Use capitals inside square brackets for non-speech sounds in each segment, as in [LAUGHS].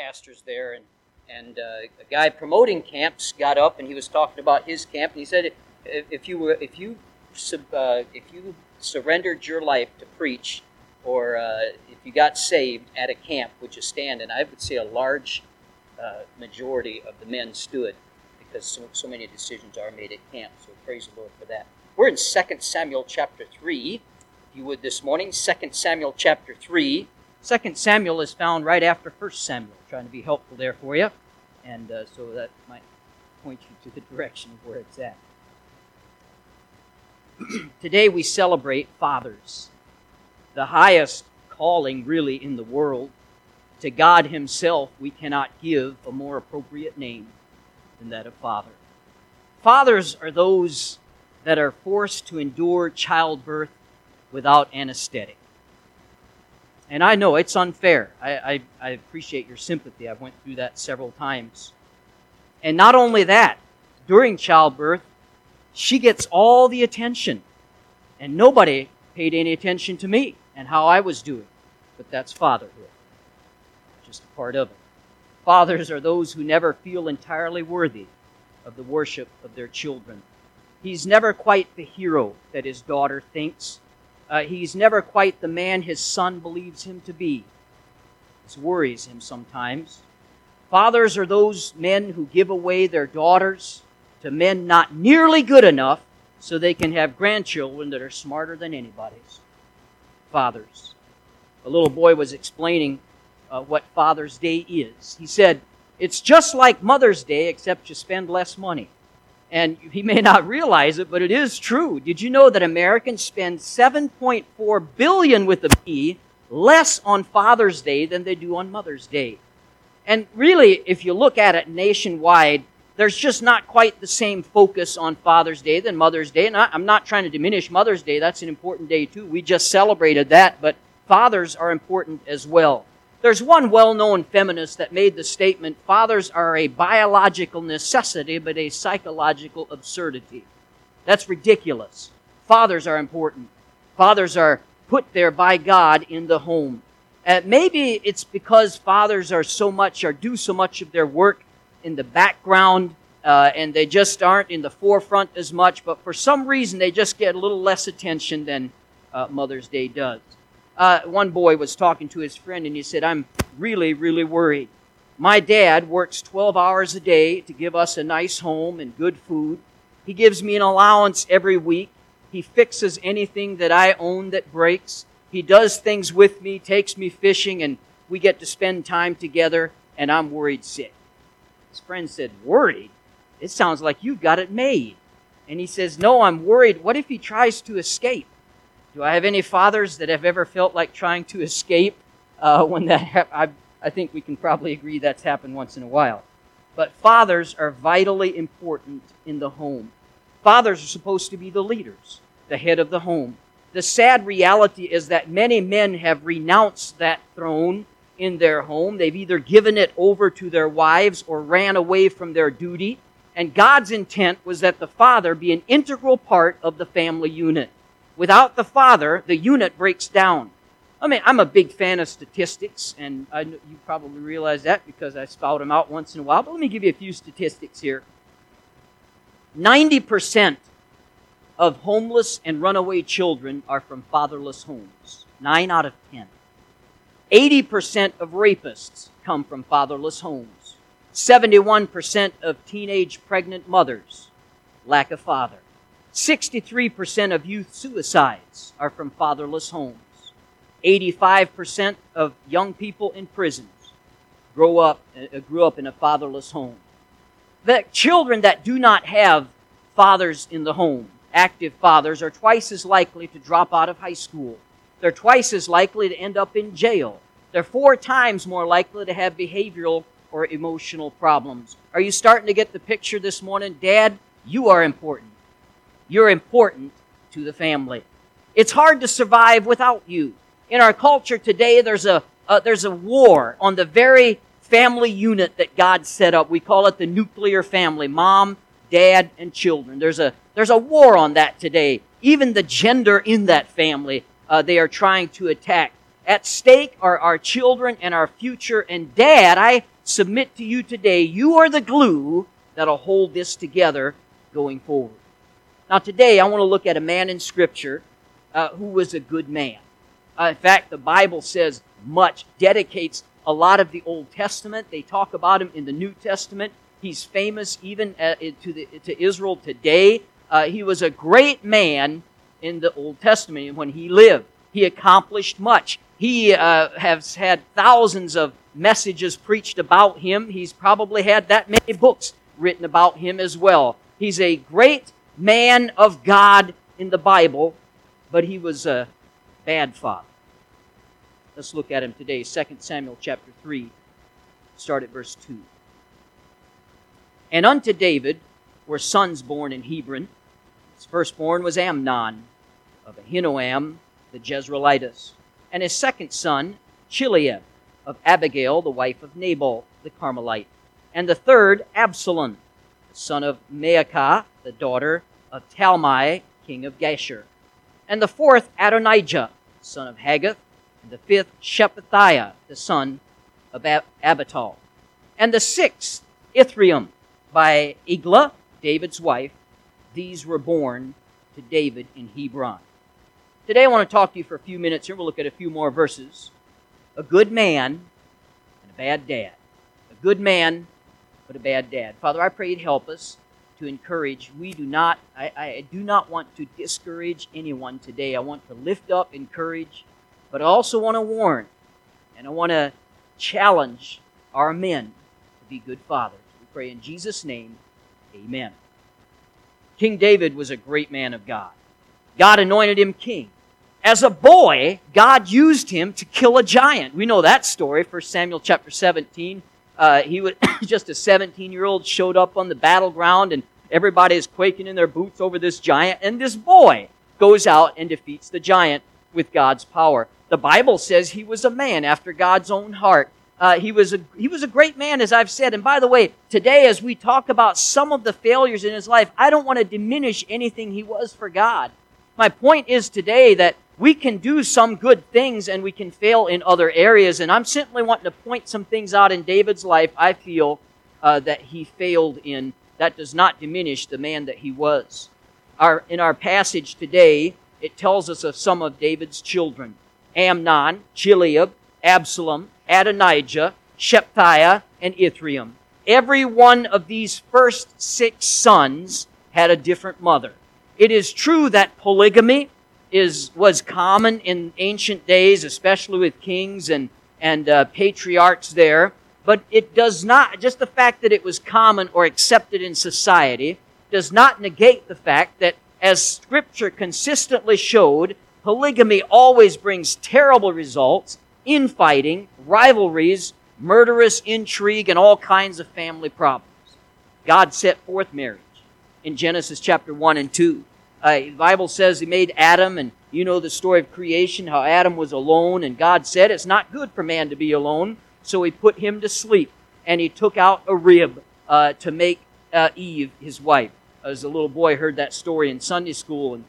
pastors there, and and uh, a guy promoting camps got up and he was talking about his camp, and he said, if, if you were if you uh, if you surrendered your life to preach, or uh, if you got saved at a camp, would you stand? And I would say a large uh, majority of the men stood because so, so many decisions are made at camp. So praise the Lord for that. We're in 2 Samuel chapter 3, if you would, this morning. 2 Samuel chapter 3. 2 Samuel is found right after First Samuel. trying to be helpful there for you. And uh, so that might point you to the [LAUGHS] direction of where it's at. [CLEARS THROAT] Today we celebrate fathers, the highest calling really in the world. To God Himself, we cannot give a more appropriate name than that of father. Fathers are those that are forced to endure childbirth without anesthetic. And I know it's unfair. I, I, I, appreciate your sympathy. I went through that several times. And not only that, during childbirth, she gets all the attention. And nobody paid any attention to me and how I was doing. But that's fatherhood, just a part of it. Fathers are those who never feel entirely worthy of the worship of their children. He's never quite the hero that his daughter thinks. Uh, he's never quite the man his son believes him to be. This worries him sometimes. Fathers are those men who give away their daughters to men not nearly good enough so they can have grandchildren that are smarter than anybody's. Fathers. A little boy was explaining uh, what Father's Day is. He said, It's just like Mother's Day, except you spend less money. And he may not realize it, but it is true. Did you know that Americans spend 7.4 billion with a B less on Father's Day than they do on Mother's Day? And really, if you look at it nationwide, there's just not quite the same focus on Father's Day than Mother's Day. And I'm not trying to diminish Mother's Day. That's an important day too. We just celebrated that, but fathers are important as well. There's one well known feminist that made the statement fathers are a biological necessity, but a psychological absurdity. That's ridiculous. Fathers are important. Fathers are put there by God in the home. Uh, maybe it's because fathers are so much or do so much of their work in the background uh, and they just aren't in the forefront as much, but for some reason they just get a little less attention than uh, Mother's Day does uh, one boy was talking to his friend and he said, I'm really, really worried. My dad works 12 hours a day to give us a nice home and good food. He gives me an allowance every week. He fixes anything that I own that breaks. He does things with me, takes me fishing, and we get to spend time together, and I'm worried sick. His friend said, Worried? It sounds like you've got it made. And he says, No, I'm worried. What if he tries to escape? Do I have any fathers that have ever felt like trying to escape uh, when that ha- I, I think we can probably agree that's happened once in a while. But fathers are vitally important in the home. Fathers are supposed to be the leaders, the head of the home. The sad reality is that many men have renounced that throne in their home. They've either given it over to their wives or ran away from their duty. And God's intent was that the father be an integral part of the family unit. Without the father, the unit breaks down. I mean, I'm a big fan of statistics, and I, you probably realize that because I spout them out once in a while. But let me give you a few statistics here. 90% of homeless and runaway children are from fatherless homes. 9 out of 10. 80% of rapists come from fatherless homes. 71% of teenage pregnant mothers lack a father. 63% of youth suicides are from fatherless homes. 85% of young people in prisons grow up, uh, grew up in a fatherless home. The children that do not have fathers in the home, active fathers, are twice as likely to drop out of high school. They're twice as likely to end up in jail. They're four times more likely to have behavioral or emotional problems. Are you starting to get the picture this morning? Dad, you are important. You're important to the family. It's hard to survive without you. In our culture today, there's a, uh, there's a war on the very family unit that God set up. We call it the nuclear family mom, dad, and children. There's a, there's a war on that today. Even the gender in that family, uh, they are trying to attack. At stake are our children and our future. And Dad, I submit to you today, you are the glue that'll hold this together going forward. Now, today I want to look at a man in Scripture uh, who was a good man. Uh, in fact, the Bible says much, dedicates a lot of the Old Testament. They talk about him in the New Testament. He's famous even uh, to, the, to Israel today. Uh, he was a great man in the Old Testament when he lived. He accomplished much. He uh, has had thousands of messages preached about him. He's probably had that many books written about him as well. He's a great man of God in the Bible, but he was a bad father. Let's look at him today. 2 Samuel chapter 3, start at verse 2. And unto David were sons born in Hebron. His firstborn was Amnon of Ahinoam the Jezreelitess, and his second son, Chileab of Abigail, the wife of Nabal the Carmelite, and the third, Absalom, the son of Maacah, the daughter of Talmai, king of Geshur, and the fourth, Adonijah, son of Haggith, and the fifth, Shephatiah, the son of Ab- Abital, and the sixth, Ithream, by Eglah, David's wife. These were born to David in Hebron. Today I want to talk to you for a few minutes here. We'll look at a few more verses. A good man and a bad dad. A good man, but a bad dad. Father, I pray you'd help us to encourage. We do not, I, I do not want to discourage anyone today. I want to lift up, encourage, but I also want to warn and I want to challenge our men to be good fathers. We pray in Jesus' name, amen. King David was a great man of God. God anointed him king. As a boy, God used him to kill a giant. We know that story, 1 Samuel chapter 17. Uh, he was [COUGHS] just a 17 year old showed up on the battleground and everybody is quaking in their boots over this giant. And this boy goes out and defeats the giant with God's power. The Bible says he was a man after God's own heart. Uh, he was a he was a great man, as I've said. And by the way, today as we talk about some of the failures in his life, I don't want to diminish anything he was for God. My point is today that we can do some good things and we can fail in other areas. And I'm simply wanting to point some things out in David's life I feel uh, that he failed in. That does not diminish the man that he was. Our, in our passage today, it tells us of some of David's children Amnon, Chileab, Absalom, Adonijah, Shephatiah, and Ithream. Every one of these first six sons had a different mother. It is true that polygamy is, was common in ancient days, especially with kings and, and uh, patriarchs there, but it does not, just the fact that it was common or accepted in society, does not negate the fact that, as Scripture consistently showed, polygamy always brings terrible results, infighting, rivalries, murderous intrigue, and all kinds of family problems. God set forth marriage in Genesis chapter 1 and 2. Uh, the Bible says He made Adam, and you know the story of creation, how Adam was alone, and God said it's not good for man to be alone, so He put him to sleep, and He took out a rib uh, to make uh, Eve his wife. As a little boy, heard that story in Sunday school, and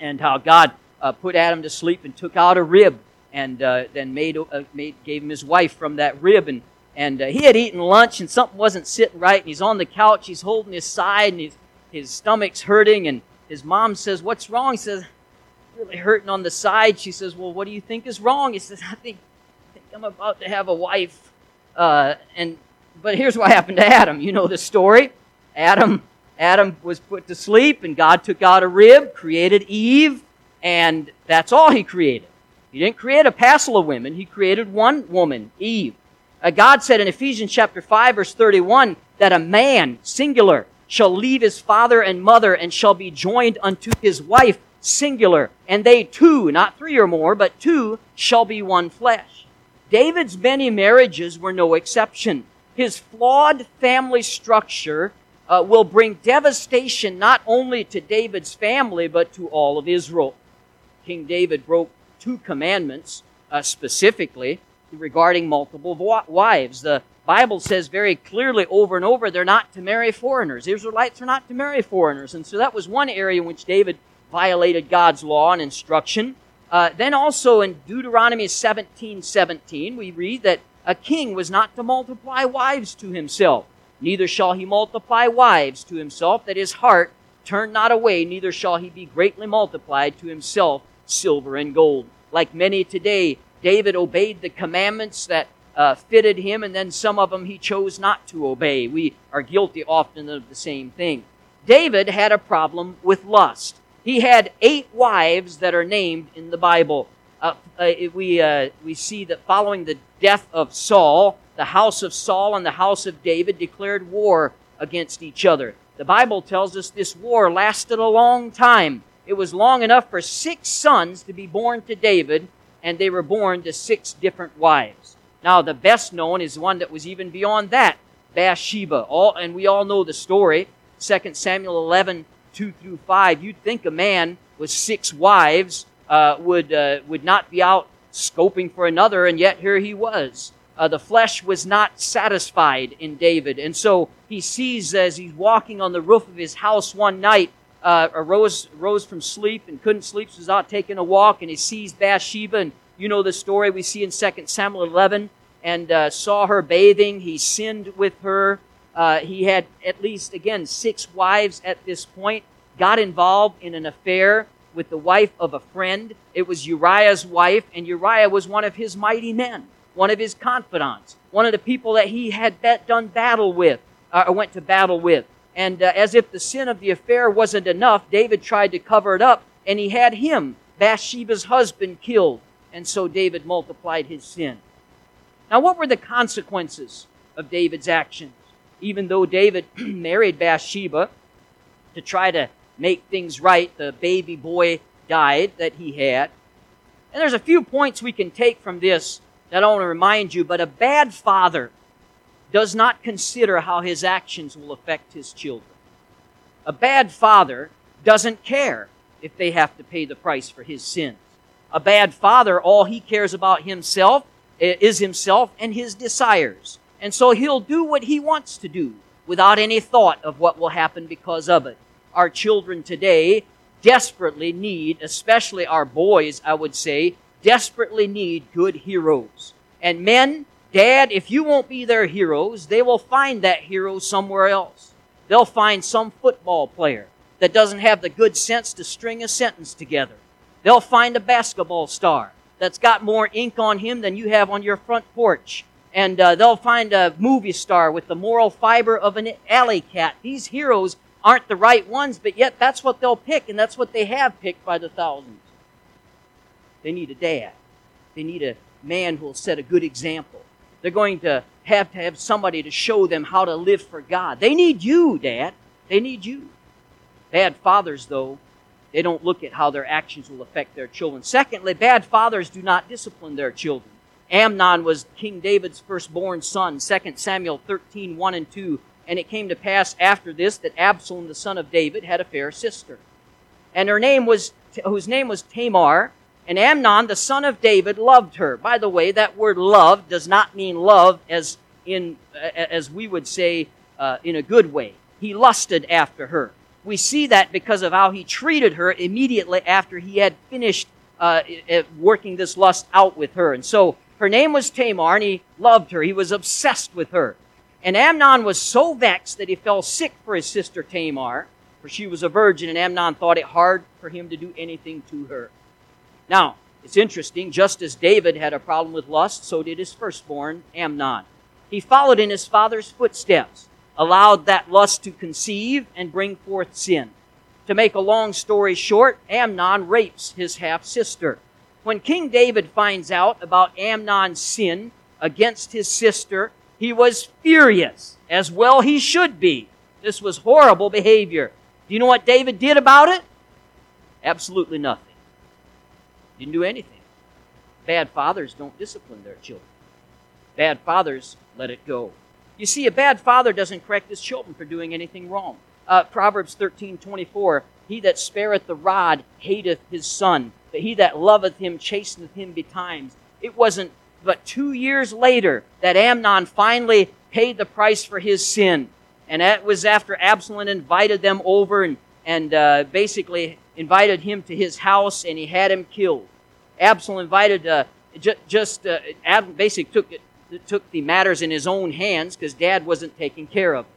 and how God uh, put Adam to sleep and took out a rib, and uh, then made, uh, made gave him his wife from that rib, and and he had eaten lunch, and something wasn't sitting right, and he's on the couch, he's holding his side, and his his stomach's hurting, and his mom says, What's wrong? He says, Really hurting on the side. She says, Well, what do you think is wrong? He says, I think I'm about to have a wife. Uh, and but here's what happened to Adam. You know the story. Adam Adam was put to sleep, and God took out a rib, created Eve, and that's all He created. He didn't create a passel of women. He created one woman, Eve. Uh, God said in Ephesians chapter 5, verse 31, that a man, singular, shall leave his father and mother and shall be joined unto his wife, singular. And they two, not three or more, but two, shall be one flesh. David's many marriages were no exception. His flawed family structure uh, will bring devastation not only to David's family, but to all of Israel. King David broke two commandments uh, specifically regarding multiple wives. The Bible says very clearly over and over they're not to marry foreigners. Israelites are not to marry foreigners. And so that was one area in which David violated God's law and instruction. Uh, then also in Deuteronomy 17 17, we read that a king was not to multiply wives to himself, neither shall he multiply wives to himself, that his heart turn not away, neither shall he be greatly multiplied to himself silver and gold. Like many today, David obeyed the commandments that uh, fitted him, and then some of them he chose not to obey. We are guilty often of the same thing. David had a problem with lust. He had eight wives that are named in the Bible. Uh, uh, we, uh, we see that following the death of Saul, the house of Saul and the house of David declared war against each other. The Bible tells us this war lasted a long time. It was long enough for six sons to be born to David, and they were born to six different wives. Now, the best known is one that was even beyond that, Bathsheba. All, and we all know the story. 2 Samuel 11, 2 through 5, you'd think a man with six wives uh, would, uh, would not be out scoping for another, and yet here he was. Uh, the flesh was not satisfied in David. And so he sees as he's walking on the roof of his house one night, uh, arose, rose from sleep and couldn't sleep, so was out taking a walk, and he sees Bathsheba. And you know the story we see in 2 Samuel 11, and uh, saw her bathing. He sinned with her. Uh, he had at least, again, six wives at this point, got involved in an affair with the wife of a friend. It was Uriah's wife, and Uriah was one of his mighty men, one of his confidants, one of the people that he had bet, done battle with, uh, or went to battle with. And uh, as if the sin of the affair wasn't enough, David tried to cover it up, and he had him, Bathsheba's husband, killed. And so David multiplied his sin. Now, what were the consequences of David's actions? Even though David [CLEARS THROAT] married Bathsheba to try to make things right, the baby boy died that he had. And there's a few points we can take from this that I want to remind you, but a bad father does not consider how his actions will affect his children. A bad father doesn't care if they have to pay the price for his sins. A bad father, all he cares about himself eh, is himself and his desires. And so he'll do what he wants to do without any thought of what will happen because of it. Our children today desperately need, especially our boys, I would say, desperately need good heroes. And men, dad, if you won't be their heroes, they will find that hero somewhere else. They'll find some football player that doesn't have the good sense to string a sentence together. They'll find a basketball star that's got more ink on him than you have on your front porch and uh, they'll find a movie star with the moral fiber of an alley cat. These heroes aren't the right ones, but yet that's what they'll pick, and that's what they have picked by the thousands. They need a dad. They need a man who will set a good example. They're going to have to have somebody to show them how to live for God. They need you, Dad. They need you. Bad fathers, though, they don't look at how their actions will affect their children. Secondly, bad fathers do not discipline their children. Amnon was King David's firstborn son, 2 Samuel 13, 1 and 2. And it came to pass after this that Absalom, the son of David, had a fair sister. And her name was, whose name was Tamar. And Amnon, the son of David, loved her. By the way, that word love does not mean love as in, as we would say, uh, in a good way. He lusted after her. We see that because of how he treated her immediately after he had finished uh, working this lust out with her. And so her name was Tamar, and he loved her. He was obsessed with her. And Amnon was so vexed that he fell sick for his sister Tamar, for she was a virgin, and Amnon thought it hard for him to do anything to her. Now, it's interesting, just as David had a problem with lust, so did his firstborn, Amnon. He followed in his father's footsteps, allowed that lust to conceive and bring forth sin. To make a long story short, Amnon rapes his half sister. When King David finds out about Amnon's sin against his sister, he was furious, as well he should be. This was horrible behavior. Do you know what David did about it? Absolutely nothing. Didn't do anything. Bad fathers don't discipline their children. Bad fathers let it go. You see, a bad father doesn't correct his children for doing anything wrong. Uh, Proverbs 13, 24, He that spareth the rod hateth his son, but he that loveth him chasteneth him betimes. It wasn't but two years later that Amnon finally paid the price for his sin. And that was after Absalom invited them over and, and uh, basically invited him to his house and he had him killed. Absalom invited, uh, just uh, basically took, took the matters in his own hands because dad wasn't taking care of it.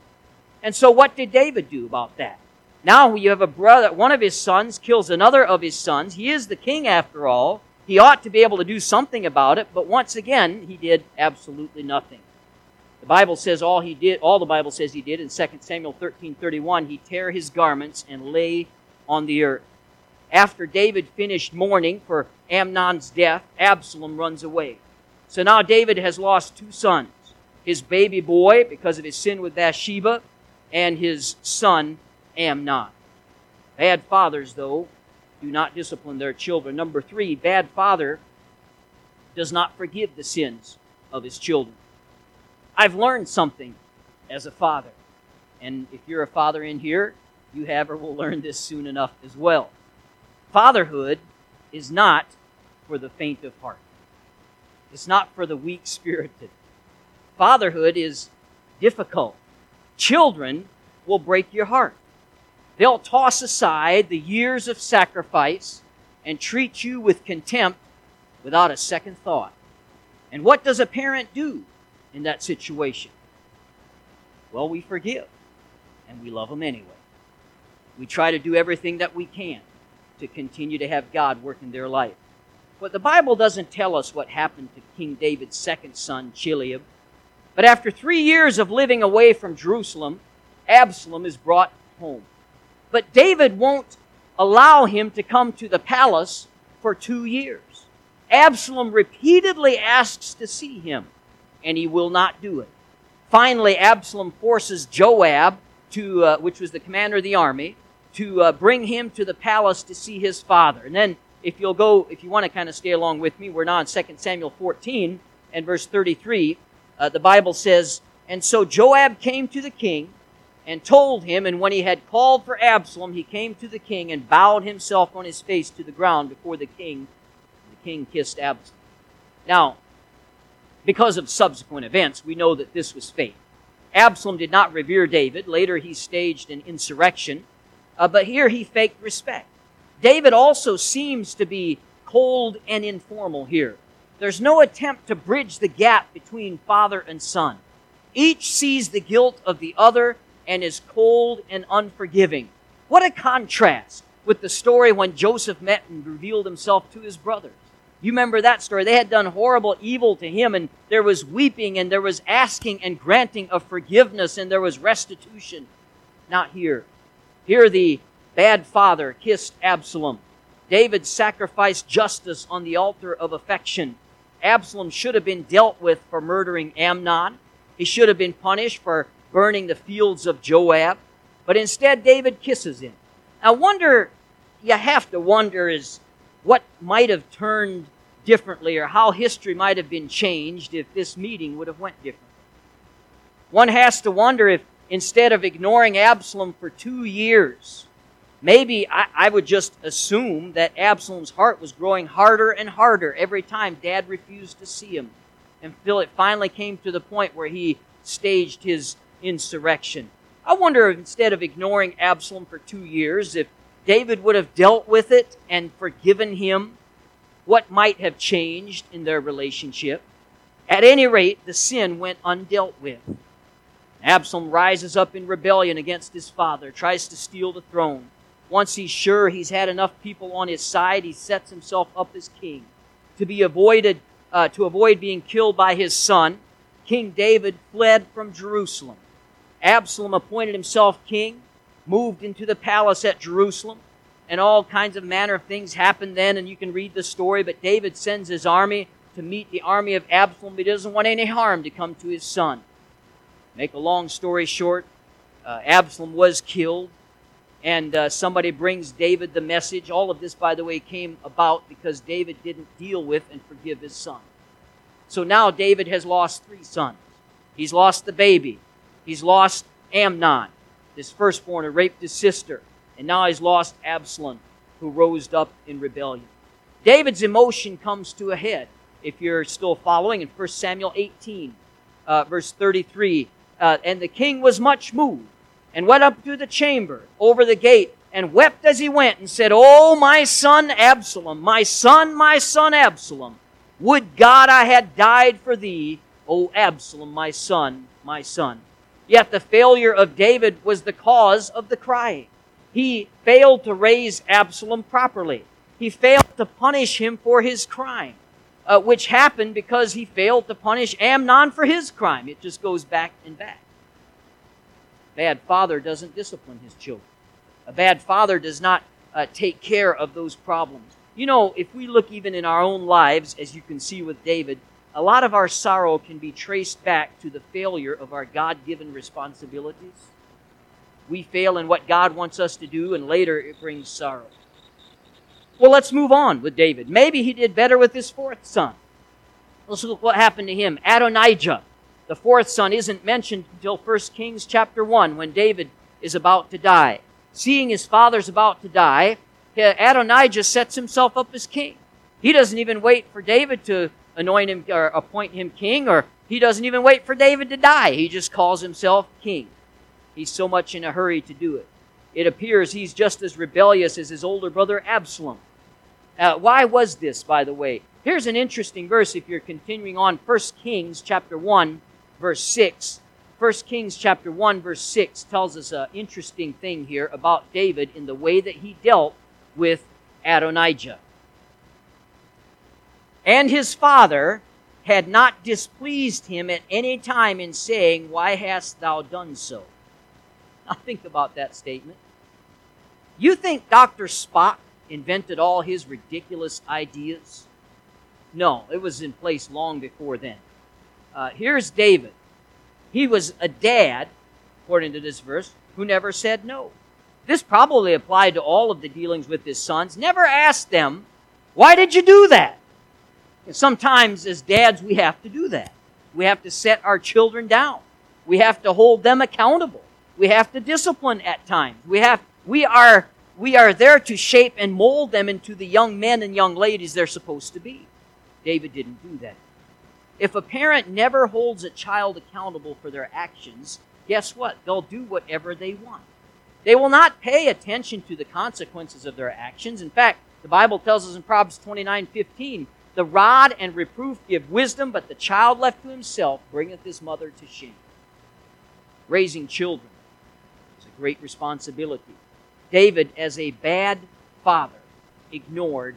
And so what did David do about that? Now you have a brother, one of his sons kills another of his sons. He is the king after all. He ought to be able to do something about it, but once again, he did absolutely nothing. The Bible says all he did, all the Bible says he did in 2 Samuel 13 31, he tear his garments and lay on the earth. After David finished mourning for Amnon's death, Absalom runs away. So now David has lost two sons his baby boy because of his sin with Bathsheba, and his son Amnon. Bad fathers, though, do not discipline their children. Number three, bad father does not forgive the sins of his children. I've learned something as a father. And if you're a father in here, you have or will learn this soon enough as well. Fatherhood is not for the faint of heart. It's not for the weak spirited. Fatherhood is difficult. Children will break your heart. They'll toss aside the years of sacrifice and treat you with contempt without a second thought. And what does a parent do in that situation? Well, we forgive and we love them anyway. We try to do everything that we can to continue to have God work in their life. But the Bible doesn't tell us what happened to King David's second son, Chileab. But after three years of living away from Jerusalem, Absalom is brought home. But David won't allow him to come to the palace for two years. Absalom repeatedly asks to see him, and he will not do it. Finally, Absalom forces Joab, to, uh, which was the commander of the army, to uh, bring him to the palace to see his father. And then, if you'll go, if you want to kind of stay along with me, we're now in 2 Samuel 14 and verse 33. Uh, the Bible says, And so Joab came to the king and told him, and when he had called for Absalom, he came to the king and bowed himself on his face to the ground before the king. The king kissed Absalom. Now, because of subsequent events, we know that this was fake. Absalom did not revere David. Later, he staged an insurrection. Uh, but here he faked respect. David also seems to be cold and informal here. There's no attempt to bridge the gap between father and son. Each sees the guilt of the other and is cold and unforgiving. What a contrast with the story when Joseph met and revealed himself to his brothers. You remember that story. They had done horrible evil to him, and there was weeping, and there was asking and granting of forgiveness, and there was restitution. Not here. Here, the bad father kissed Absalom. David sacrificed justice on the altar of affection. Absalom should have been dealt with for murdering Amnon. He should have been punished for burning the fields of Joab. But instead, David kisses him. I wonder, you have to wonder, is what might have turned differently or how history might have been changed if this meeting would have went differently. One has to wonder if instead of ignoring Absalom for two years, maybe I, I, would just assume that Absalom's heart was growing harder and harder every time dad refused to see him until it finally came to the point where he staged his insurrection. I wonder if instead of ignoring Absalom for two years, if David would have dealt with it and forgiven him, what might have changed in their relationship. At any rate, the sin went undealt with. Absalom rises up in rebellion against his father, tries to steal the throne. Once he's sure he's had enough people on his side, he sets himself up as king. To be avoided, uh, to avoid being killed by his son, King David fled from Jerusalem. Absalom appointed himself king, moved into the palace at Jerusalem, and all kinds of manner of things happened then, and you can read the story. But David sends his army to meet the army of Absalom. He doesn't want any harm to come to his son. Make a long story short, uh, Absalom was killed, and uh, somebody brings David the message. All of this, by the way, came about because David didn't deal with and forgive his son. So now David has lost three sons. He's lost the baby. He's lost Amnon, his firstborn, who raped his sister. And now he's lost Absalom, who rose up in rebellion. David's emotion comes to a head, if you're still following, in 1 Samuel 18, uh, verse 33. Uh, and the king was much moved, and went up to the chamber over the gate and wept as he went and said, Oh, my son Absalom, my son, my son Absalom, would God I had died for thee, O Absalom, my son, my son. Yet the failure of David was the cause of the crying. He failed to raise Absalom properly. He failed to punish him for his crime, uh, which happened because he failed to punish Amnon for his crime. It just goes back and back. Bad father doesn't discipline his children. A bad father does not uh, take care of those problems. You know, if we look even in our own lives, as you can see with David, a lot of our sorrow can be traced back to the failure of our God given responsibilities. We fail in what God wants us to do, and later it brings sorrow. Well, let's move on with David. Maybe he did better with his fourth son. Let's look what happened to him. Adonijah, the fourth son, isn't mentioned until 1 Kings chapter 1 when David is about to die. Seeing his father's about to die, Adonijah sets himself up as king. He doesn't even wait for David to anoint him or appoint him king, or he doesn't even wait for David to die. He just calls himself king. He's so much in a hurry to do it. It appears he's just as rebellious as his older brother Absalom. Uh, why was this, by the way? Here's an interesting verse if you're continuing on 1 Kings chapter 1, verse 6. 1 Kings chapter 1, verse 6 tells us an interesting thing here about David in the way that he dealt with Adonijah. And his father had not displeased him at any time in saying, Why hast thou done so? Now think about that statement. You think Dr. Spock invented all his ridiculous ideas? No, it was in place long before then. Uh, here's David. He was a dad, according to this verse, who never said no. This probably applied to all of the dealings with his sons. Never asked them, Why did you do that? And sometimes, as dads, we have to do that. We have to set our children down. We have to hold them accountable. We have to discipline at times. We have we are we are there to shape and mold them into the young men and young ladies they're supposed to be. David didn't do that. If a parent never holds a child accountable for their actions, guess what? They'll do whatever they want. They will not pay attention to the consequences of their actions. In fact, the Bible tells us in Proverbs 29 15, the rod and reproof give wisdom, but the child left to himself bringeth his mother to shame. Raising children is a great responsibility. David, as a bad father, ignored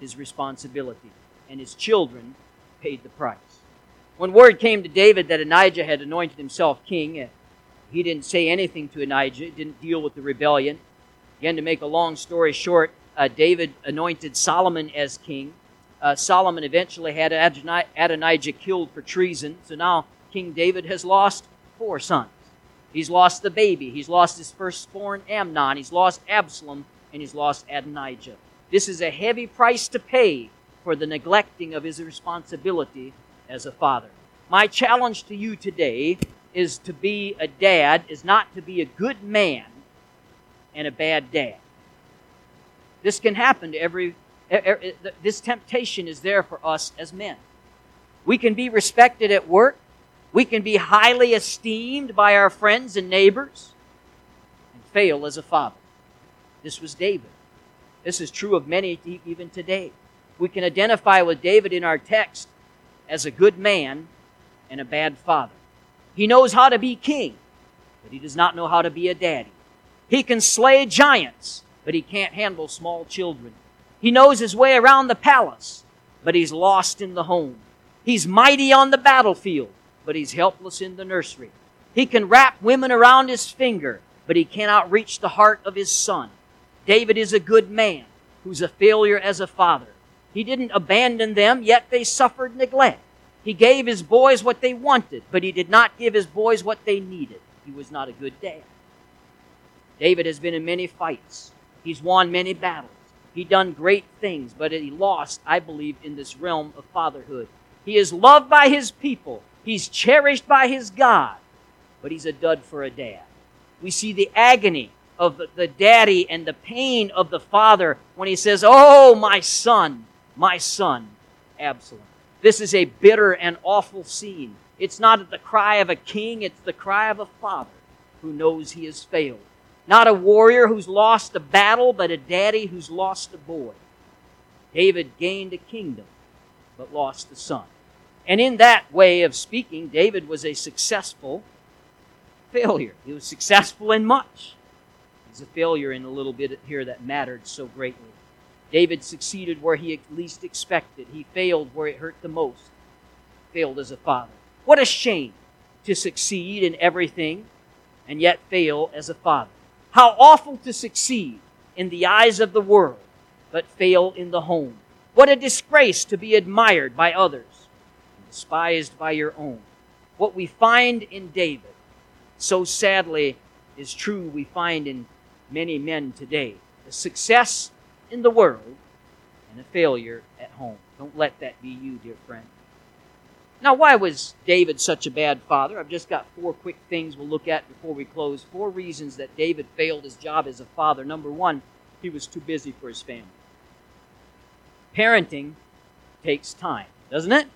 his responsibility, and his children paid the price. When word came to David that Adonijah had anointed himself king, he didn't say anything to Adonijah, didn't deal with the rebellion. Again, to make a long story short, uh, David anointed Solomon as king. Uh, Solomon eventually had Adonijah killed for treason. So now King David has lost four sons. He's lost the baby. He's lost his firstborn Amnon. He's lost Absalom. And he's lost Adonijah. This is a heavy price to pay for the neglecting of his responsibility as a father. My challenge to you today is to be a dad, is not to be a good man and a bad dad. This can happen to every, this temptation is there for us as men. We can be respected at work. We can be highly esteemed by our friends and neighbors and fail as a father. This was David. This is true of many even today. We can identify with David in our text as a good man and a bad father. He knows how to be king, but he does not know how to be a daddy. He can slay giants, but he can't handle small children. He knows his way around the palace, but he's lost in the home. He's mighty on the battlefield, but he's helpless in the nursery. He can wrap women around his finger, but he cannot reach the heart of his son. David is a good man who's a failure as a father. He didn't abandon them, yet they suffered neglect. He gave his boys what they wanted, but he did not give his boys what they needed. He was not a good dad. David has been in many fights. He's won many battles. He done great things, but he lost, I believe, in this realm of fatherhood. He is loved by his people. He's cherished by his God, but he's a dud for a dad. We see the agony of the daddy and the pain of the father when he says, Oh, my son, my son, Absalom. This is a bitter and awful scene. It's not the cry of a king, it's the cry of a father who knows he has failed. Not a warrior who's lost a battle, but a daddy who's lost a boy. David gained a kingdom, but lost a son. And in that way of speaking, David was a successful failure. He was successful in much. He's a failure in a little bit here that mattered so greatly. David succeeded where he least expected. He failed where it hurt the most. Failed as a father. What a shame to succeed in everything and yet fail as a father. How awful to succeed in the eyes of the world but fail in the home. What a disgrace to be admired by others and despised by your own. What we find in David, so sadly, is true we find in many men today. A success in the world and a failure at home. Don't let that be you, dear friend. Now, why was David such a bad father? I've just got four quick things we'll look at before we close. Four reasons that David failed his job as a father. Number one, he was too busy for his family. Parenting takes time, doesn't it?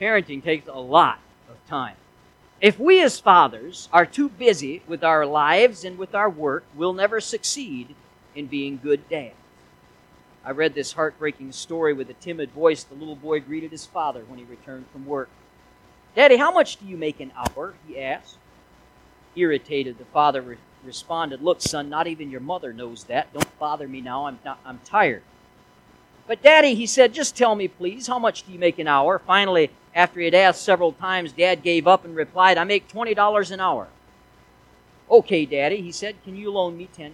Parenting takes a lot of time. If we as fathers are too busy with our lives and with our work, we'll never succeed in being good dads. I read this heartbreaking story with a timid voice. The little boy greeted his father when he returned from work. Daddy, how much do you make an hour? he asked. Irritated, the father re- responded, Look, son, not even your mother knows that. Don't bother me now. I'm, not, I'm tired. But, Daddy, he said, just tell me, please, how much do you make an hour? Finally, after he had asked several times, Dad gave up and replied, I make $20 an hour. Okay, Daddy, he said, can you loan me $10?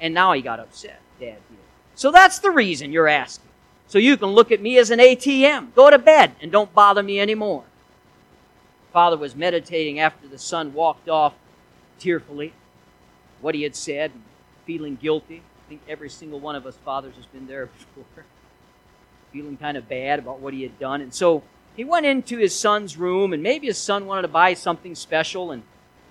And now he got upset, Dad did. So that's the reason you're asking. So you can look at me as an ATM. Go to bed and don't bother me anymore. Father was meditating after the son walked off tearfully, what he had said, feeling guilty. I think every single one of us fathers has been there [LAUGHS] before, feeling kind of bad about what he had done. And so he went into his son's room, and maybe his son wanted to buy something special, and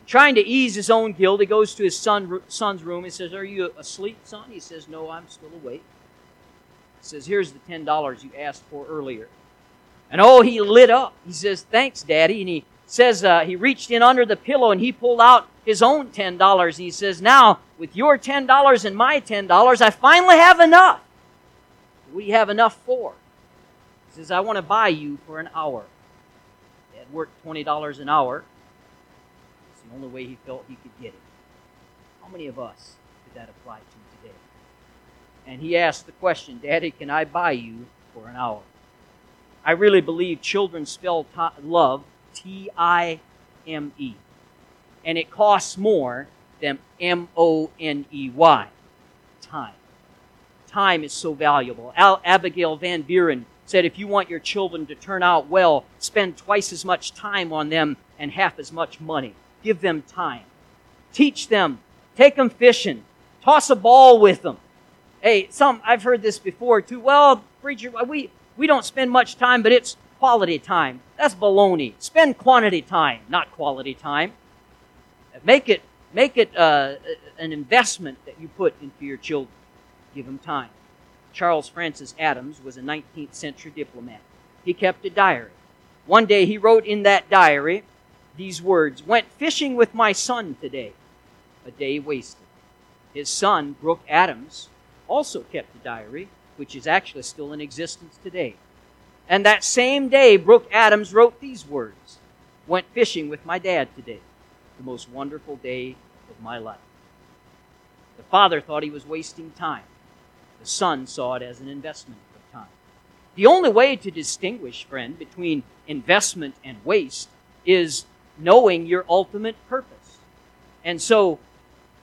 trying to ease his own guilt, he goes to his son, son's room. He says, Are you asleep, son? He says, No, I'm still awake. He says, Here's the $10 you asked for earlier. And oh, he lit up. He says, Thanks, Daddy. And he says uh, he reached in under the pillow and he pulled out his own $10. And he says, Now, with your $10 and my $10, I finally have enough. What do you have enough for? He says, I want to buy you for an hour. Had worked $20 an hour. Only way he felt he could get it. How many of us could that apply to today? And he asked the question, Daddy, can I buy you for an hour? I really believe children spell love T I M E and it costs more than M O N E Y. Time. Time is so valuable. Al- Abigail Van Buren said if you want your children to turn out well, spend twice as much time on them and half as much money. Give them time. Teach them. Take them fishing. Toss a ball with them. Hey, some I've heard this before too. Well, preacher, we we don't spend much time, but it's quality time. That's baloney. Spend quantity time, not quality time. Make it, make it uh, an investment that you put into your children. Give them time. Charles Francis Adams was a 19th century diplomat. He kept a diary. One day he wrote in that diary these words Went fishing with my son today. A day wasted. His son, Brooks Adams, also kept a diary, which is actually still in existence today. And that same day, Brooks Adams wrote these words Went fishing with my dad today the most wonderful day of my life. The father thought he was wasting time. The son saw it as an investment of time. The only way to distinguish, friend, between investment and waste is knowing your ultimate purpose. And so,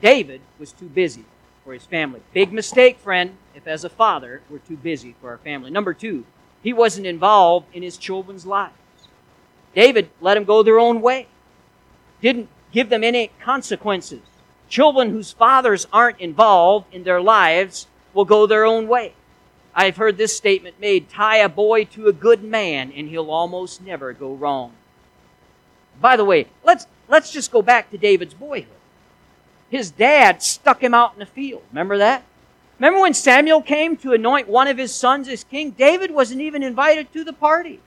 David was too busy for his family. Big mistake, friend, if as a father we're too busy for our family. Number two, he wasn't involved in his children's lives. David let them go their own way. Didn't give them any consequences. Children whose fathers aren't involved in their lives will go their own way. I've heard this statement made tie a boy to a good man and he'll almost never go wrong. By the way, let's, let's just go back to David's boyhood. His dad stuck him out in the field. Remember that? Remember when Samuel came to anoint one of his sons as king? David wasn't even invited to the party.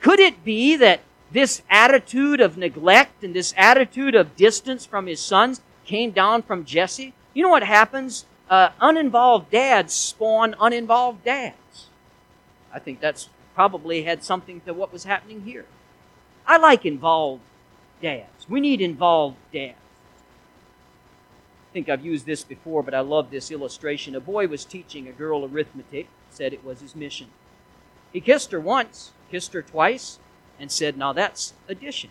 Could it be that this attitude of neglect and this attitude of distance from his sons came down from Jesse? You know what happens? Uh, uninvolved dads spawn uninvolved dads. I think that's probably had something to what was happening here. I like involved dads. We need involved dads. I think I've used this before, but I love this illustration. A boy was teaching a girl arithmetic, said it was his mission. He kissed her once, kissed her twice, and said, Now that's addition.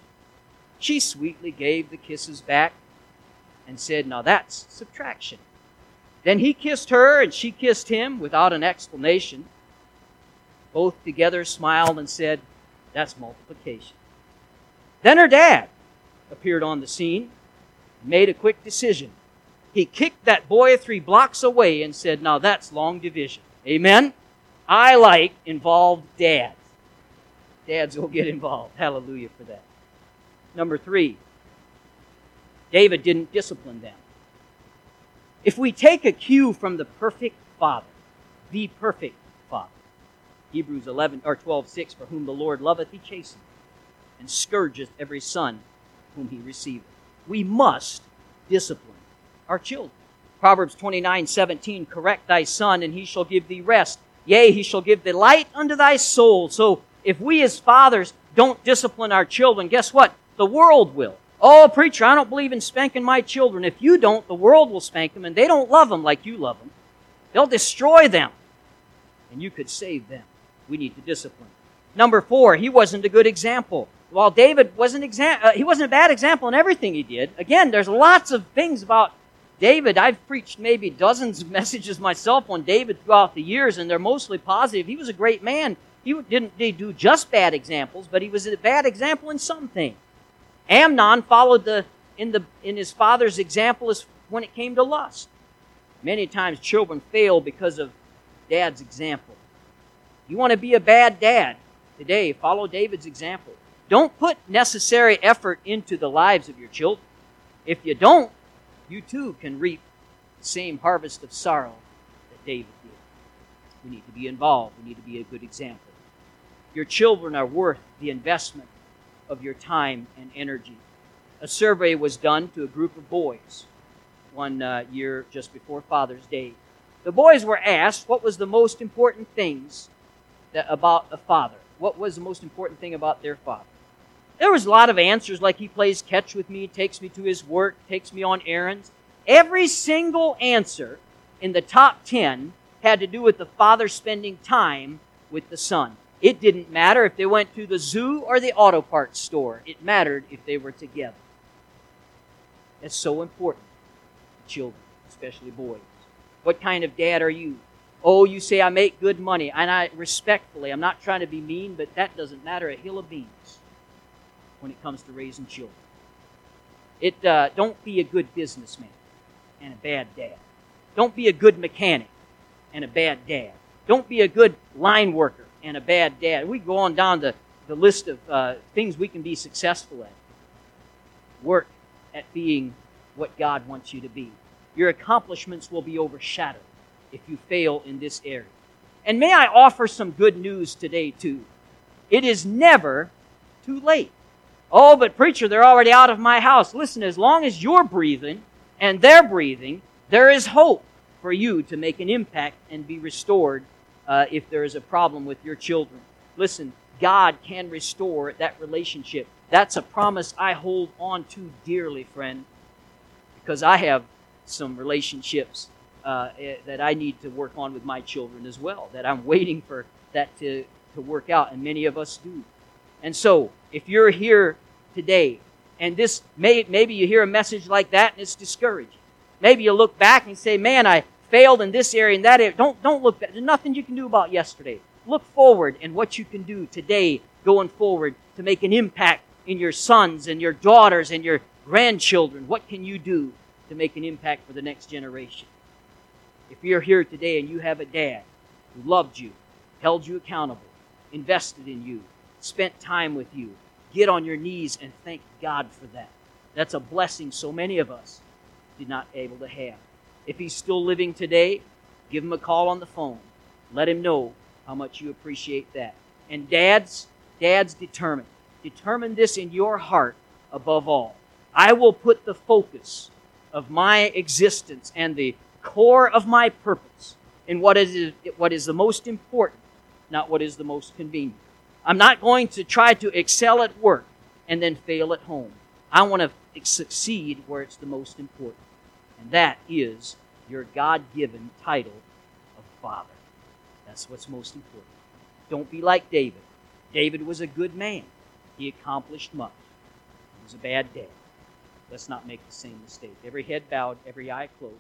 She sweetly gave the kisses back and said, Now that's subtraction. Then he kissed her and she kissed him without an explanation. Both together smiled and said, That's multiplication. Then her dad appeared on the scene made a quick decision. He kicked that boy three blocks away and said, Now that's long division. Amen? I like involved dads. Dads will get involved. Hallelujah for that. Number three, David didn't discipline them. If we take a cue from the perfect Father, the perfect Father, Hebrews 11 or 12, 6, for whom the Lord loveth, he chasteneth, and scourgeth every son whom he receiveth. We must discipline our children. Proverbs 29, 17, correct thy son, and he shall give thee rest. Yea, he shall give thee light unto thy soul. So if we as fathers don't discipline our children, guess what? The world will. Oh, preacher, I don't believe in spanking my children. If you don't, the world will spank them, and they don't love them like you love them. They'll destroy them, and you could save them. We need to discipline. Number four, he wasn't a good example. While David wasn't exam- uh, he wasn't a bad example in everything he did. Again, there's lots of things about David. I've preached maybe dozens of [LAUGHS] messages myself on David throughout the years, and they're mostly positive. He was a great man. He didn't do just bad examples, but he was a bad example in some things. Amnon followed the in the in his father's example as when it came to lust. Many times children fail because of dad's example. You want to be a bad dad today, follow David's example. Don't put necessary effort into the lives of your children. If you don't, you too can reap the same harvest of sorrow that David did. We need to be involved. We need to be a good example. Your children are worth the investment of your time and energy. A survey was done to a group of boys one uh, year just before Father's Day. The boys were asked what was the most important things that, about a father. What was the most important thing about their father? There was a lot of answers like he plays catch with me, takes me to his work, takes me on errands. Every single answer in the top 10 had to do with the father spending time with the son. It didn't matter if they went to the zoo or the auto parts store. It mattered if they were together. It's so important. Children, especially boys. What kind of dad are you? Oh, you say I make good money, and I respectfully, I'm not trying to be mean, but that doesn't matter a hill of beans when it comes to raising children. It uh, don't be a good businessman and a bad dad. Don't be a good mechanic and a bad dad. Don't be a good line worker and a bad dad. We go on down the, the list of uh, things we can be successful at. Work at being what God wants you to be. Your accomplishments will be overshadowed if you fail in this area. And may I offer some good news today, too. It is never too late. Oh, but preacher, they're already out of my house. Listen, as long as you're breathing and they're breathing, there is hope for you to make an impact and be restored uh, if there is a problem with your children. Listen, God can restore that relationship. That's a promise I hold on to dearly, friend, because I have some relationships uh, eh, that I need to work on with my children as well, that I'm waiting for that to, to work out, and many of us do. And so, if you're here today, and this may, maybe you hear a message like that and it's discouraging. Maybe you look back and say, man, I failed in this area and that area. Don't, don't look back. There's nothing you can do about yesterday. Look forward and what you can do today going forward to make an impact in your sons and your daughters and your grandchildren. What can you do to make an impact for the next generation? If you're here today and you have a dad who loved you, held you accountable, invested in you, spent time with you, get on your knees and thank God for that. That's a blessing so many of us did not able to have. If he's still living today, give him a call on the phone. Let him know how much you appreciate that. And dads, dads determine. Determine this in your heart above all. I will put the focus of my existence and the core of my purpose in what is, what is the most important, not what is the most convenient. I'm not going to try to excel at work and then fail at home. I want to succeed where it's the most important. And that is your God given title of Father. That's what's most important. Don't be like David. David was a good man, he accomplished much. He was a bad dad. Let's not make the same mistake. Every head bowed, every eye closed.